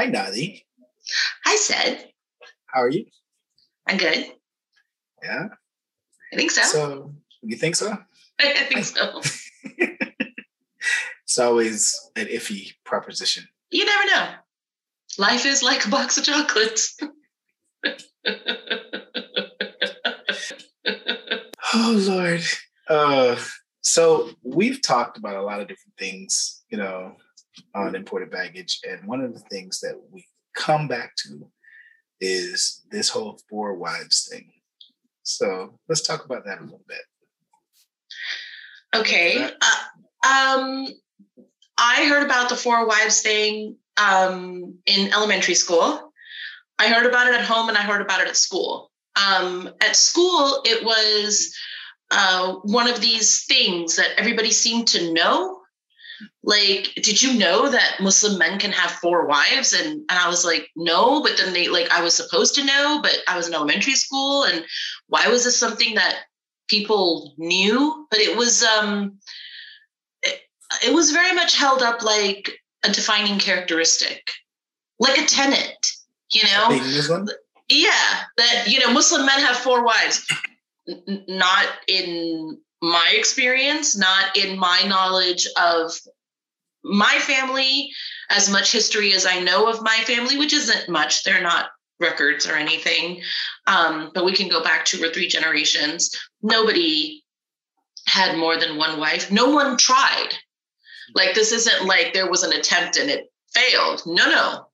Hi, Nadi. Hi, Sid. How are you? I'm good. Yeah. I think so. So you think so? I think so. It's always an iffy proposition. You never know. Life is like a box of chocolates. Oh Lord. Uh, so we've talked about a lot of different things, you know, on imported baggage, and one of the things that we come back to is this whole four wives thing. So let's talk about that a little bit. Okay. Uh, um, I heard about the four wives thing um, in elementary school. I heard about it at home and I heard about it at school. Um, at school, it was uh, one of these things that everybody seemed to know. Like, did you know that Muslim men can have four wives? And, and I was like, no, but then they like I was supposed to know, but I was in elementary school. And why was this something that people knew? But it was um it, it was very much held up like a defining characteristic, like a tenet, you know? Yeah, that you know, Muslim men have four wives. N- not in my experience, not in my knowledge of my family, as much history as I know of my family, which isn't much. They're not records or anything, um, but we can go back two or three generations. Nobody had more than one wife. No one tried. Like this isn't like there was an attempt and it failed. No, no.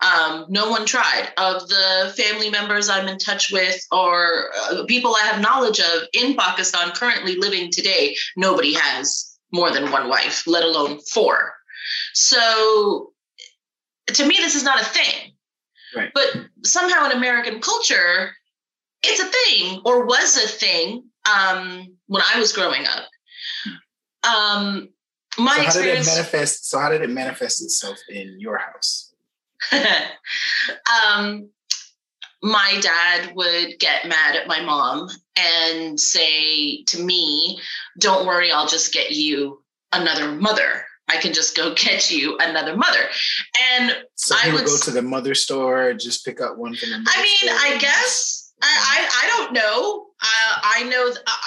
Um, no one tried. Of the family members I'm in touch with or uh, people I have knowledge of in Pakistan currently living today, nobody has more than one wife, let alone four. So to me, this is not a thing. Right. But somehow in American culture, it's a thing or was a thing um, when I was growing up. Um, my so how did it experience. manifest? So how did it manifest itself in your house? um, my dad would get mad at my mom and say to me, Don't worry, I'll just get you another mother. I can just go get you another mother. And So I would go to the mother store, just pick up one from the. Mother I mean, store. I guess I, I, I don't know. Uh, I know. th- I, I-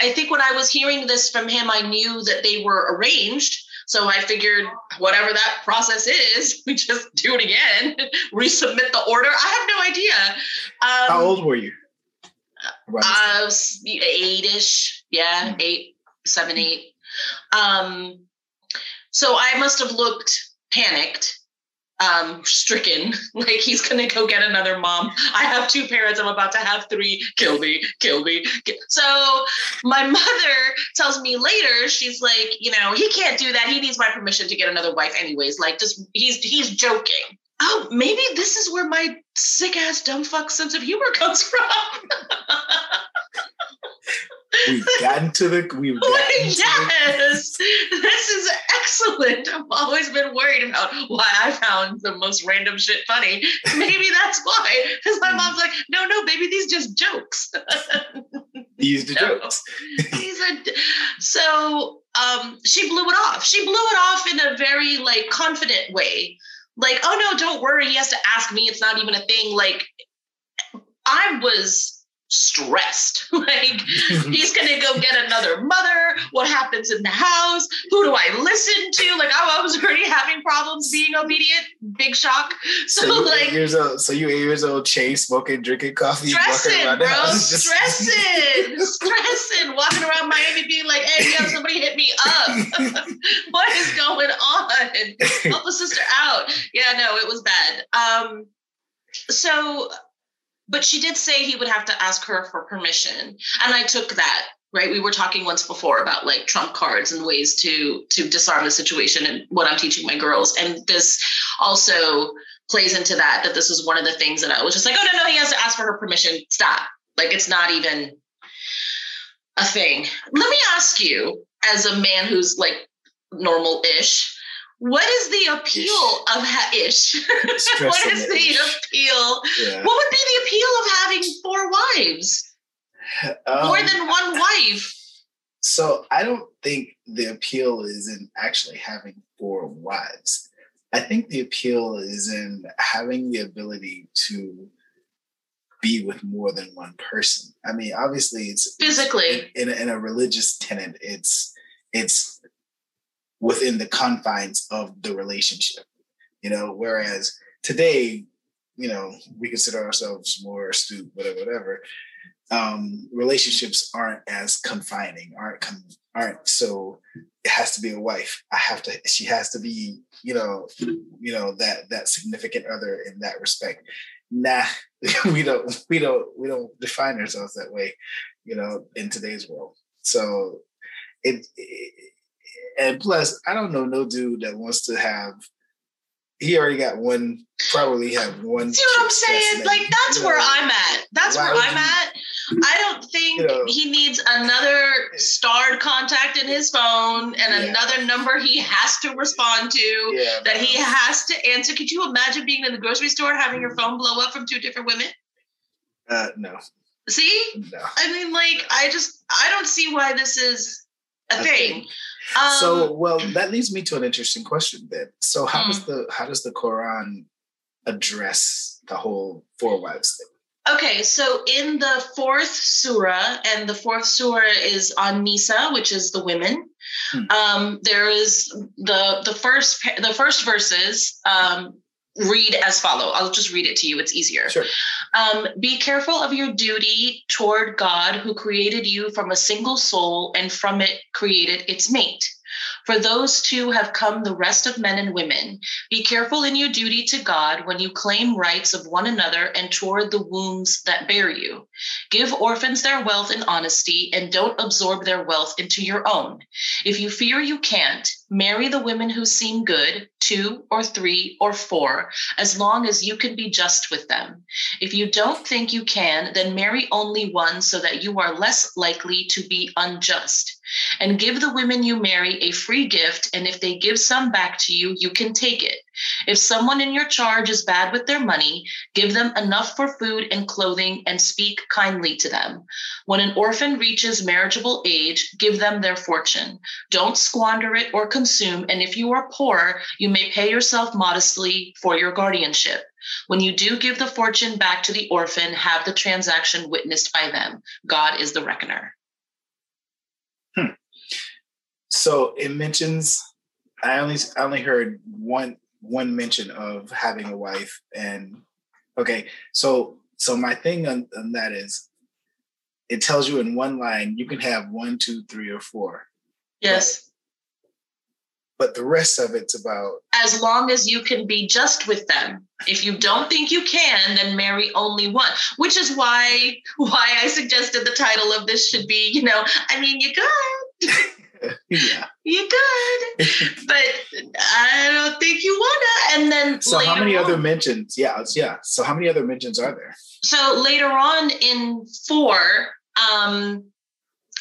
I think when I was hearing this from him, I knew that they were arranged. So I figured whatever that process is, we just do it again, resubmit the order. I have no idea. Um, How old were you? I was eight-ish, yeah, Hmm. eight, seven, eight. Um, so I must have looked panicked, um, stricken, like he's gonna go get another mom. I have two parents. I'm about to have three. Kill me, kill me. So my mother tells me later, she's like, you know, he can't do that. He needs my permission to get another wife, anyways. Like, just he's he's joking. Oh, maybe this is where my sick ass dumb fuck sense of humor comes from. We've gotten to the. We've gotten to the, yes, this is excellent. I've always been worried about why I found the most random shit funny. Maybe that's why. Because my mom's like, no, no, baby, these just jokes. These the No. jokes. These are so um she blew it off. She blew it off in a very like confident way. Like, oh no, don't worry. He has to ask me. It's not even a thing. Like, I was stressed. like, he's gonna go get another mother. What happens in the house? Who do I listen to? Like, I, I was already having problems being obedient. Big shock. So, So you eight like, years old. So you eight years old, chain smoking, drinking coffee, walking stressing, around bro. just- Stressing, stressing. Walking around Miami, being like, "Hey, yo, somebody hit me up. what is going on? Help a sister out." Yeah, no, it was bad. Um, so, but she did say he would have to ask her for permission, and I took that. Right, we were talking once before about like trump cards and ways to to disarm the situation, and what I'm teaching my girls. And this also plays into that. That this is one of the things that I was just like, oh no, no, he has to ask for her permission. Stop. Like it's not even a thing. Let me ask you, as a man who's like normal-ish, what is the appeal of ha- ish? what is the appeal? Yeah. What would be the appeal of having four wives? More Um, than one wife? So I don't think the appeal is in actually having four wives. I think the appeal is in having the ability to be with more than one person. I mean, obviously, it's physically in, in, a, in a religious tenet. It's it's within the confines of the relationship, you know. Whereas today, you know, we consider ourselves more astute, whatever, whatever. Um, relationships aren't as confining, aren't aren't so. It has to be a wife. I have to. She has to be, you know, you know that that significant other in that respect. Nah, we don't. We don't. We don't define ourselves that way, you know, in today's world. So, it, it and plus, I don't know no dude that wants to have he already got one, probably have one. See what I'm saying? Like that's you know, where I'm at. That's where I'm you, at. I don't think you know, he needs another starred contact in his phone and yeah. another number he has to respond to yeah, that he has to answer. Could you imagine being in the grocery store having your phone blow up from two different women? Uh, no. See? No. I mean, like, I just I don't see why this is a okay. thing. Um, so, well, that leads me to an interesting question then. So, how mm. does the how does the Quran address the whole four wives thing? Okay, so in the fourth surah, and the fourth surah is An-Nisa, which is the women. Hmm. Um, there is the the first the first verses um, read as follow. I'll just read it to you. It's easier. Sure. Um, Be careful of your duty toward God, who created you from a single soul and from it created its mate. For those two have come the rest of men and women. Be careful in your duty to God when you claim rights of one another and toward the wombs that bear you. Give orphans their wealth in honesty and don't absorb their wealth into your own. If you fear you can't, marry the women who seem good, two or three or four, as long as you can be just with them. If you don't think you can, then marry only one so that you are less likely to be unjust and give the women you marry a free gift. And if they give some back to you, you can take it. If someone in your charge is bad with their money, give them enough for food and clothing and speak kindly to them. When an orphan reaches marriageable age, give them their fortune. Don't squander it or consume. And if you are poor, you may pay yourself modestly for your guardianship. When you do give the fortune back to the orphan, have the transaction witnessed by them. God is the reckoner. Hmm. So it mentions I only I only heard one one mention of having a wife and okay so so my thing on, on that is it tells you in one line you can have one two three or four. Yes. But, but the rest of it's about as long as you can be just with them. If you don't think you can then marry only one which is why why i suggested the title of this should be you know i mean you could yeah. You could, but I don't think you wanna. And then so how many on, other mentions? Yeah, yeah. So how many other mentions are there? So later on in four, um,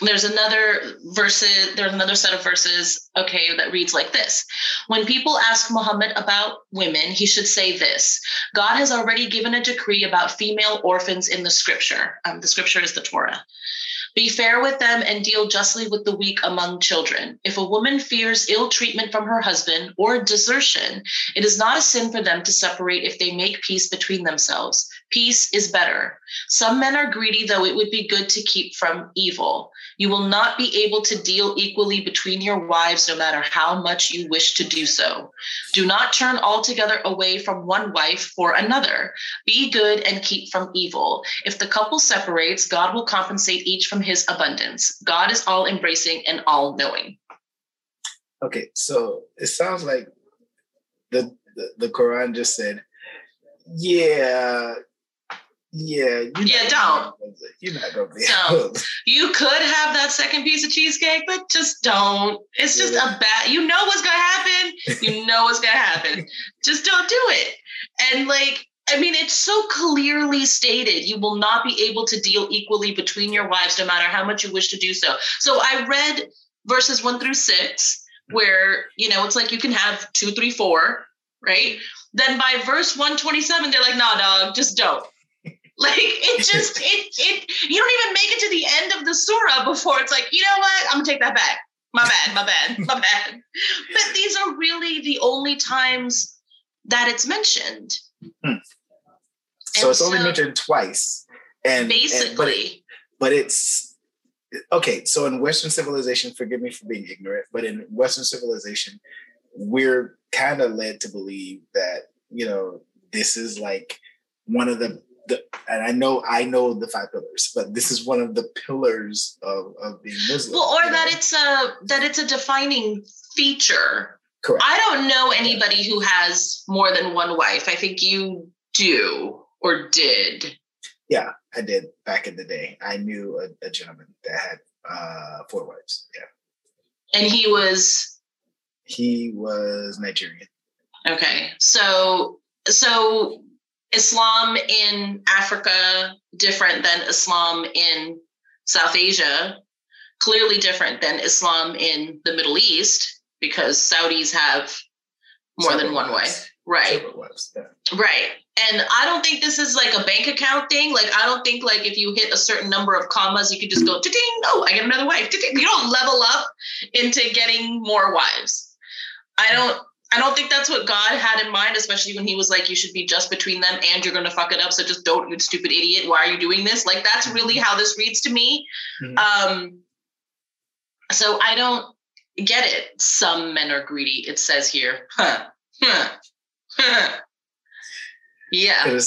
there's another verses there's another set of verses okay that reads like this when people ask muhammad about women he should say this god has already given a decree about female orphans in the scripture um, the scripture is the torah be fair with them and deal justly with the weak among children. If a woman fears ill treatment from her husband or desertion, it is not a sin for them to separate if they make peace between themselves. Peace is better. Some men are greedy, though it would be good to keep from evil. You will not be able to deal equally between your wives, no matter how much you wish to do so. Do not turn altogether away from one wife for another. Be good and keep from evil. If the couple separates, God will compensate each from his abundance. God is all embracing and all knowing. Okay, so it sounds like the, the, the Quran just said, yeah, yeah, yeah, don't. You're not gonna be. Don't. You could have that second piece of cheesecake, but just don't. It's just yeah. a bad. You know what's gonna happen. You know what's gonna happen. just don't do it. And like, I mean, it's so clearly stated you will not be able to deal equally between your wives, no matter how much you wish to do so. So I read verses one through six, where you know it's like you can have two, three, four, right? Then by verse 127, they're like, nah, dog, just don't. Like it just it it you don't even make it to the end of the surah before it's like, you know what? I'm gonna take that back. My bad, my bad, my bad. But these are really the only times that it's mentioned. Hmm. So and it's so, only mentioned twice. And basically, and, but, it, but it's okay. So in Western civilization, forgive me for being ignorant, but in Western civilization, we're kind of led to believe that you know this is like one of the the, and I know I know the five pillars, but this is one of the pillars of, of being Muslim. Well, or that know? it's a that it's a defining feature. Correct. I don't know anybody who has more than one wife. I think you do or did. Yeah, I did back in the day. I knew a, a gentleman that had uh, four wives. Yeah. And he was. He was Nigerian. Okay, so so Islam in Africa different than Islam in South Asia, clearly different than Islam in the Middle East because Saudis have more Several than one wife. Right. Yeah. Right. And I don't think this is like a bank account thing. Like I don't think like if you hit a certain number of commas, you could just go, ding, no, I get another wife. You don't level up into getting more wives. I don't I don't think that's what God had in mind, especially when he was like, you should be just between them and you're going to fuck it up. So just don't, you stupid idiot. Why are you doing this? Like, that's really how this reads to me. Mm-hmm. Um, so I don't get it. Some men are greedy. It says here. Huh. Huh. Yeah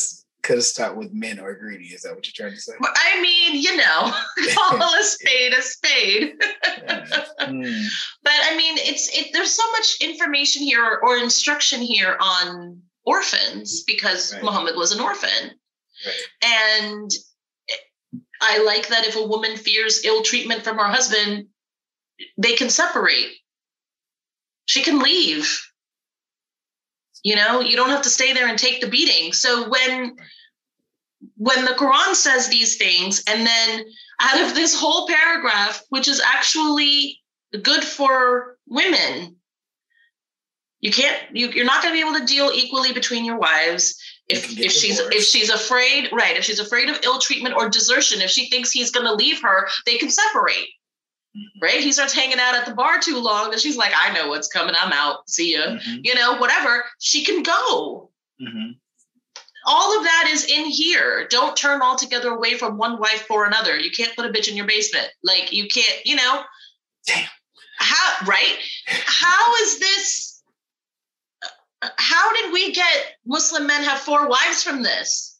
could have stopped with men are greedy. Is that what you're trying to say? I mean, you know, call a spade a spade. mm. But I mean, it's it. There's so much information here or instruction here on orphans because right. Muhammad was an orphan, right. and I like that if a woman fears ill treatment from her husband, they can separate. She can leave. You know, you don't have to stay there and take the beating. So when when the Quran says these things, and then out of this whole paragraph, which is actually good for women, you can't you, you're not going to be able to deal equally between your wives if if she's if she's afraid right if she's afraid of ill treatment or desertion if she thinks he's going to leave her they can separate. Right he starts hanging out at the bar too long and she's like i know what's coming i'm out see ya mm-hmm. you know whatever she can go mm-hmm all of that is in here. Don't turn altogether away from one wife for another. You can't put a bitch in your basement. Like you can't, you know. Damn. How right? How is this? How did we get Muslim men have four wives from this?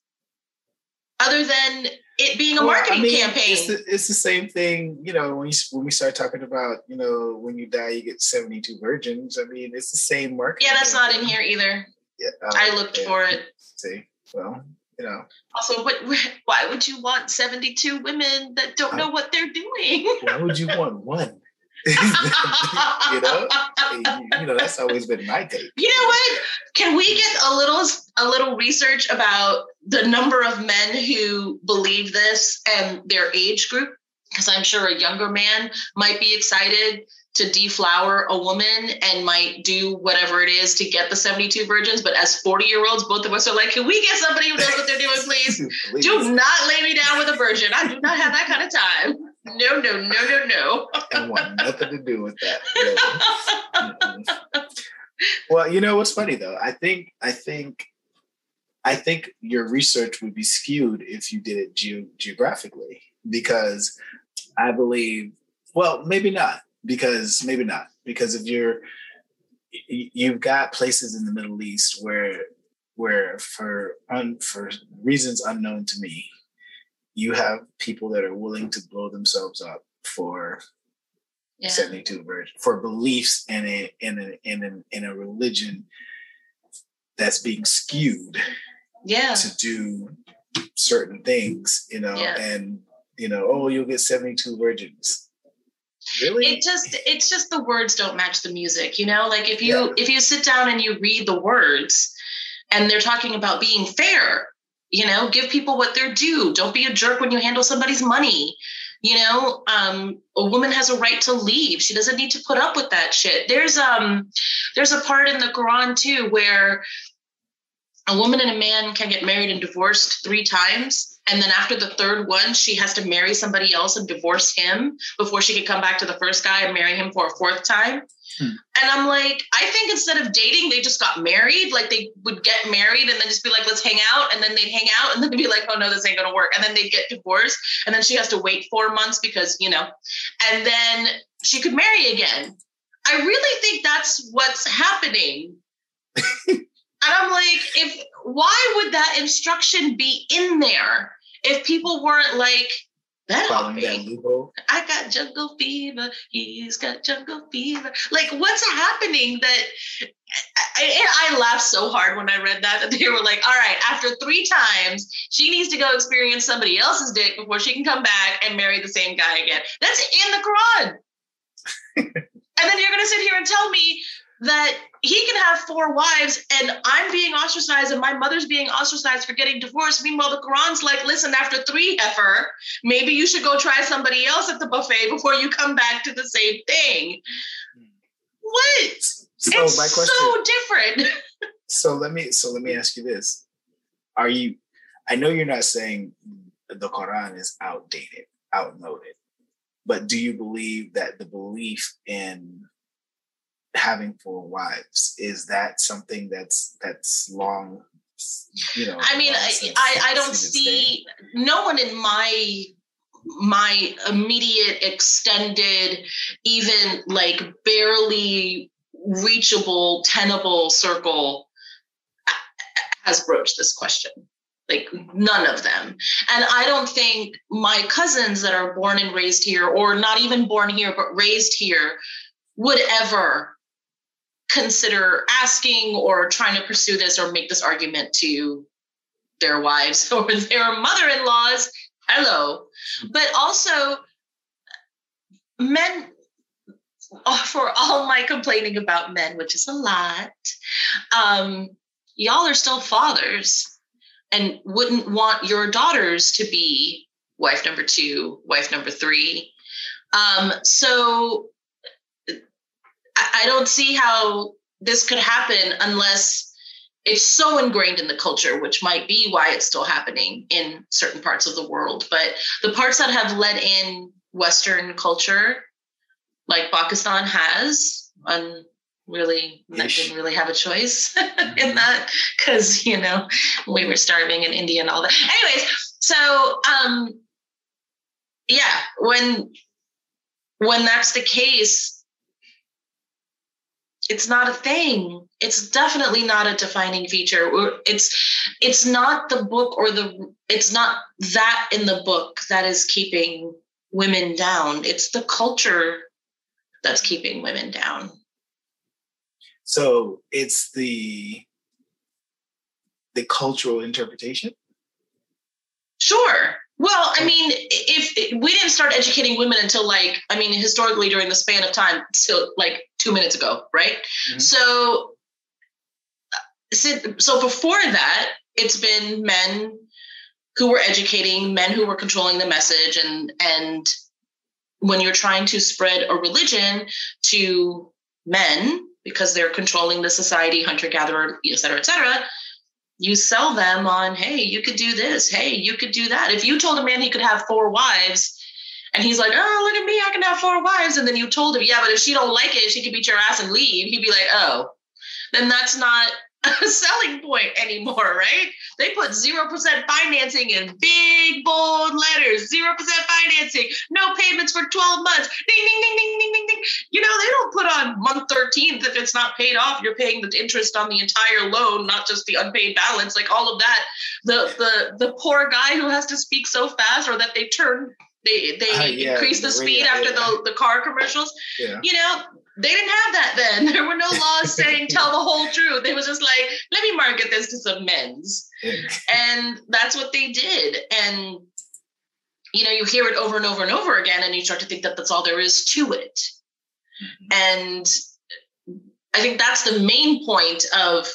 Other than it being a well, marketing I mean, campaign. It's the, it's the, same thing, you know, when, you, when we start talking about, you know, when you die, you get 72 virgins. I mean, it's the same marketing. Yeah, that's campaign. not in here either. Yeah, um, I looked yeah. for it. See, well, you know. Also, what, why would you want 72 women that don't know what they're doing? why would you want one? you know, you know that's always been my take. You know what? Can we get a little a little research about the number of men who believe this and their age group? Because I'm sure a younger man might be excited to deflower a woman and might do whatever it is to get the 72 virgins. But as 40 year olds, both of us are like, can we get somebody who knows what they're doing, please? please? Do not lay me down with a virgin. I do not have that kind of time. No, no, no, no, no. I want nothing to do with that. well, you know what's funny though? I think, I think, I think your research would be skewed if you did it ge- geographically because I believe, well, maybe not because maybe not because if you're you've got places in the Middle East where where for un, for reasons unknown to me, you have people that are willing to blow themselves up for yeah. 72 virgin for beliefs in a in a in a in a religion that's being skewed yeah to do certain things you know yeah. and you know oh you'll get 72 virgins Really? It just it's just the words don't match the music, you know? Like if you yeah. if you sit down and you read the words and they're talking about being fair, you know, give people what they're due. Don't be a jerk when you handle somebody's money. You know, um, a woman has a right to leave. She doesn't need to put up with that shit. There's um there's a part in the Quran too where a woman and a man can get married and divorced three times and then after the third one she has to marry somebody else and divorce him before she could come back to the first guy and marry him for a fourth time. Hmm. and i'm like i think instead of dating they just got married. Like they would get married and then just be like let's hang out and then they'd hang out and then be like oh no this ain't gonna work. And then they'd get divorced and then she has to wait four months because you know and then she could marry again. I really think that's what's happening And I'm like, if why would that instruction be in there if people weren't like, that I got jungle fever. He's got jungle fever. Like, what's happening that I, I, laughed so hard when I read that that they were like, all right, after three times, she needs to go experience somebody else's dick before she can come back and marry the same guy again. That's in the Quran. and then you're going to sit here and tell me that he can have four wives and I'm being ostracized and my mother's being ostracized for getting divorced. Meanwhile, the Quran's like, listen, after three heifer, maybe you should go try somebody else at the buffet before you come back to the same thing. What? So it's my question, so different. so let me so let me ask you this. Are you I know you're not saying the Quran is outdated, outmoded, but do you believe that the belief in having four wives? Is that something that's that's long you know i mean I, I, I don't see no one in my my immediate extended even like barely reachable tenable circle has broached this question. Like none of them. And i don't think my cousins that are born and raised here or not even born here but raised here would ever consider asking or trying to pursue this or make this argument to their wives or their mother-in-laws. Hello. But also men for all my complaining about men which is a lot um, y'all are still fathers and wouldn't want your daughters to be wife number two wife number three. Um, so I, I don't see how this could happen unless it's so ingrained in the culture, which might be why it's still happening in certain parts of the world. But the parts that have let in Western culture, like Pakistan has, and really didn't really have a choice mm-hmm. in that because you know we were starving in India and all that. Anyways, so um, yeah, when when that's the case, it's not a thing. It's definitely not a defining feature. It's it's not the book or the it's not that in the book that is keeping women down. It's the culture that's keeping women down. So it's the the cultural interpretation? Sure. Well, I mean, if, if, we didn't start educating women until like, I mean, historically during the span of time, so like two minutes ago, right? Mm-hmm. So, so before that, it's been men who were educating, men who were controlling the message, and and when you're trying to spread a religion to men because they're controlling the society, hunter gatherer, et cetera, et cetera you sell them on, hey, you could do this. Hey, you could do that. If you told a man he could have four wives and he's like, oh, look at me, I can have four wives. And then you told him, yeah, but if she don't like it, she could beat your ass and leave. He'd be like, oh, then that's not a selling point anymore, right? They put 0% financing in big, bold letters 0% financing, no payments for 12 months. Ding, ding, ding, ding, ding, ding, ding. You know, they don't put on month 13th if it's not paid off. You're paying the interest on the entire loan, not just the unpaid balance, like all of that. The the the poor guy who has to speak so fast or that they turn they they uh, yeah, increase the, the speed after yeah. the, the car commercials. Yeah. You know, they didn't have that then. There were no laws saying tell the whole truth. It was just like, let me market this to some men's. and that's what they did. And you know, you hear it over and over and over again, and you start to think that that's all there is to it. Mm-hmm. And I think that's the main point of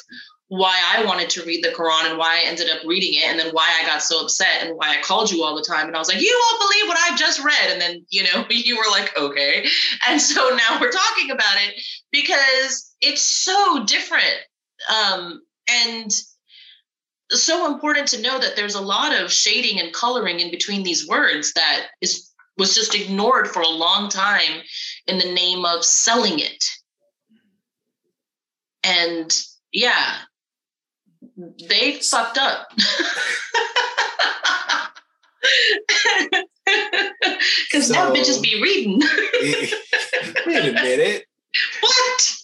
why I wanted to read the Quran and why I ended up reading it, and then why I got so upset and why I called you all the time. And I was like, you won't believe what I just read. And then, you know, you were like, okay. And so now we're talking about it because it's so different. Um, and so important to know that there's a lot of shading and coloring in between these words that is was just ignored for a long time in the name of selling it. And yeah, they fucked up. Because so, now bitches be reading. wait a minute. What?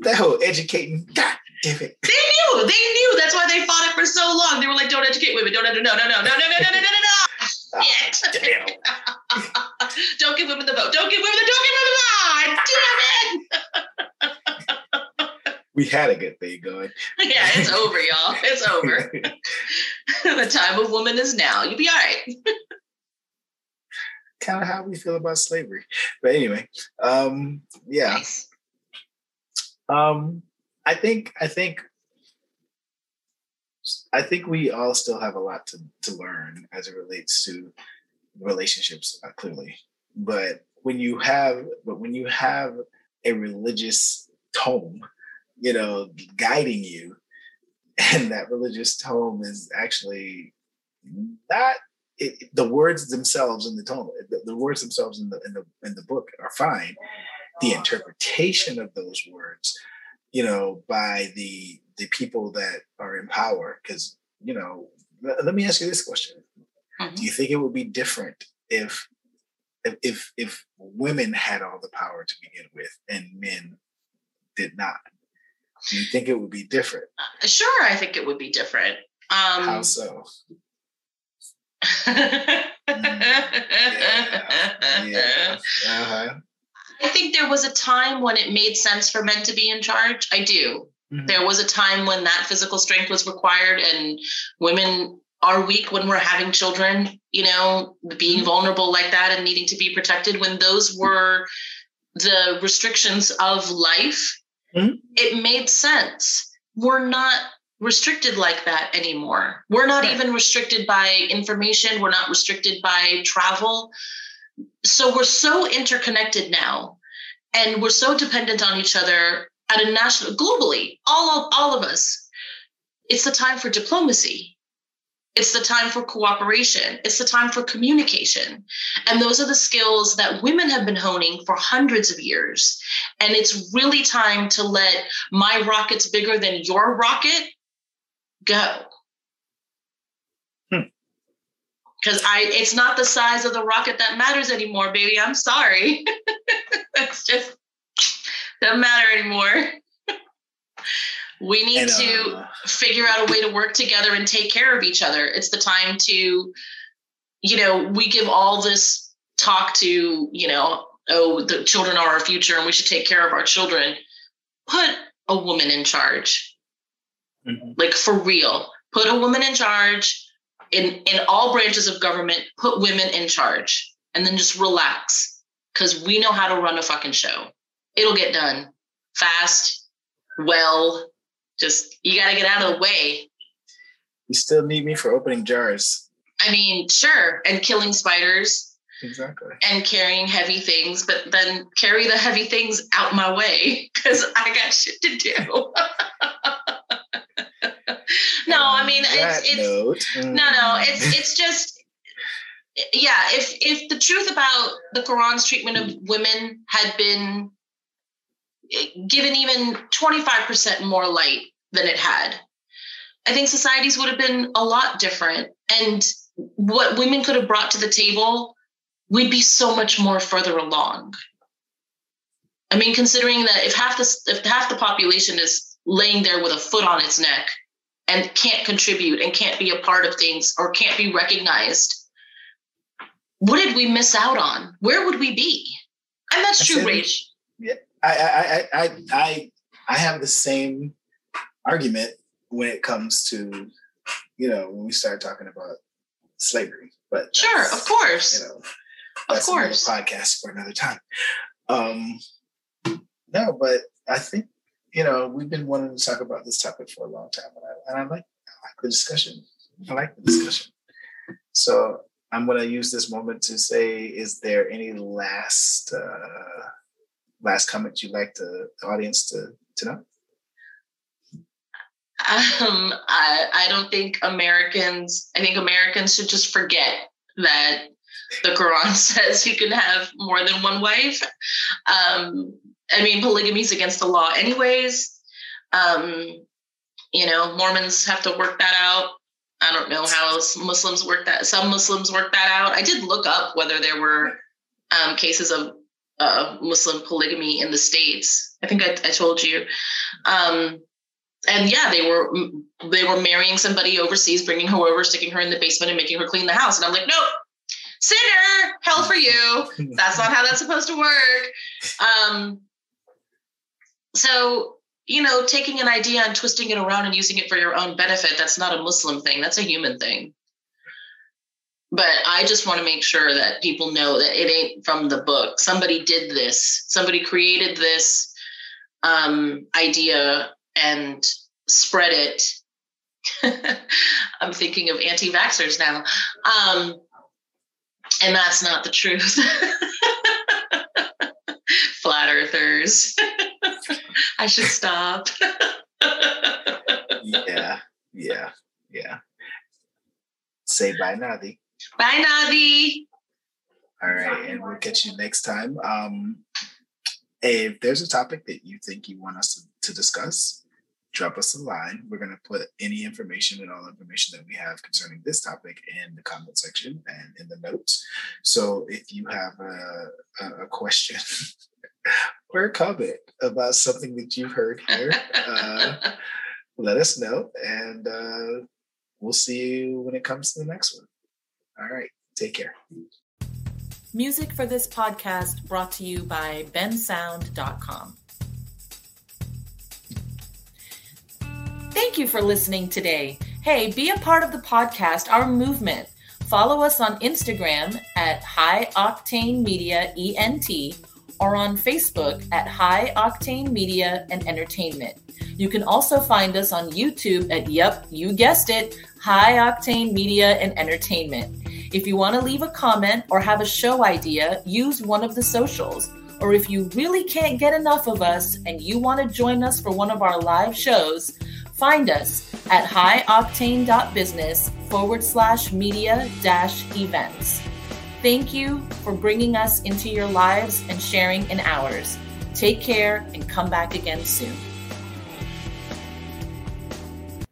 that whole educating, God damn it. They knew. They knew. That's why they fought it for so long. They were like, don't educate women. Don't, no, no, no, no, no, no, no, no, no, no, no, no. Shit. Damn. don't give women the vote. Don't give women the don't give women the vote. Damn it. We had a good thing going. Yeah, it's over, y'all. It's over. the time of woman is now. You'll be all right. kind of how we feel about slavery. But anyway, um, yeah. Nice. Um, I think I think I think we all still have a lot to, to learn as it relates to relationships, uh, clearly. But when you have, but when you have a religious tome, you know, guiding you, and that religious tome is actually not it, the words themselves in the tome, the, the words themselves in the in the in the book are fine. The interpretation of those words, you know, by the the people that are in power. Because, you know, let me ask you this question. Mm-hmm. Do you think it would be different if if if women had all the power to begin with and men did not? Do you think it would be different? Uh, sure, I think it would be different. Um, How so? yeah, yeah. Uh-huh. I think there was a time when it made sense for men to be in charge. I do. Mm-hmm. There was a time when that physical strength was required, and women are weak when we're having children, you know, being mm-hmm. vulnerable like that and needing to be protected. When those were the restrictions of life, mm-hmm. it made sense. We're not restricted like that anymore. We're not right. even restricted by information, we're not restricted by travel. So we're so interconnected now and we're so dependent on each other at a national globally all of, all of us it's the time for diplomacy it's the time for cooperation it's the time for communication and those are the skills that women have been honing for hundreds of years and it's really time to let my rocket's bigger than your rocket go because hmm. I it's not the size of the rocket that matters anymore, baby. I'm sorry. it's just doesn't matter anymore. We need and, uh, to figure out a way to work together and take care of each other. It's the time to, you know, we give all this talk to, you know, oh, the children are our future and we should take care of our children. Put a woman in charge. Mm-hmm. Like for real. Put a woman in charge in in all branches of government, put women in charge and then just relax cuz we know how to run a fucking show it'll get done fast, well. Just you got to get out of the way. You still need me for opening jars. I mean, sure, and killing spiders. Exactly. And carrying heavy things, but then carry the heavy things out my way because I got shit to do. no, I mean it's, it's no, no, mm. it's it's just yeah. If if the truth about the Quran's treatment of women had been eh, given even 25% more light than it had, I think societies would have been a lot different. And what women could have brought to the table, we'd be so much more further along. I mean, considering that if half the if half the population is laying there with a foot on its neck and can't contribute and can't be a part of things or can't be recognized, what did we miss out on? Where would we be? And that's true, Rach. Yeah, I, I, I, I, I have the same argument when it comes to, you know, when we start talking about slavery. But sure, of course, you know, of course, podcast for another time. Um, no, but I think you know we've been wanting to talk about this topic for a long time, and I, and I like I like the discussion. I like the discussion. So I'm going to use this moment to say, is there any last uh, last comment you'd like the audience to, to know? Um, I, I don't think Americans, I think Americans should just forget that the Quran says you can have more than one wife. Um, I mean, polygamy is against the law, anyways. Um, you know, Mormons have to work that out. I don't know how Muslims work that. Some Muslims work that out. I did look up whether there were um, cases of uh, Muslim polygamy in the states. I think I, I told you. Um, and yeah, they were they were marrying somebody overseas, bringing her over, sticking her in the basement, and making her clean the house. And I'm like, nope, sinner, hell for you. That's not how that's supposed to work. Um, so you know, taking an idea and twisting it around and using it for your own benefit, that's not a Muslim thing. That's a human thing. But I just want to make sure that people know that it ain't from the book. Somebody did this. Somebody created this um, idea and spread it. I'm thinking of anti vaxxers now. Um, and that's not the truth. Flat earthers. I should stop. yeah, yeah, yeah. Say bye, Nadi. Bye, Nadi. All right, and we'll catch you next time. Um, if there's a topic that you think you want us to, to discuss, drop us a line. We're going to put any information and all information that we have concerning this topic in the comment section and in the notes. So if you have a, a question or a comment about something that you've heard here, uh, let us know and uh, we'll see you when it comes to the next one. All right. Take care. Music for this podcast brought to you by bensound.com. Thank you for listening today. Hey, be a part of the podcast, our movement. Follow us on Instagram at High Octane Media ENT or on Facebook at High Octane Media and Entertainment. You can also find us on YouTube at, yep, you guessed it, High Octane Media and Entertainment. If you want to leave a comment or have a show idea, use one of the socials. Or if you really can't get enough of us and you want to join us for one of our live shows, find us at highoctane.business forward slash media dash events. Thank you for bringing us into your lives and sharing in ours. Take care and come back again soon.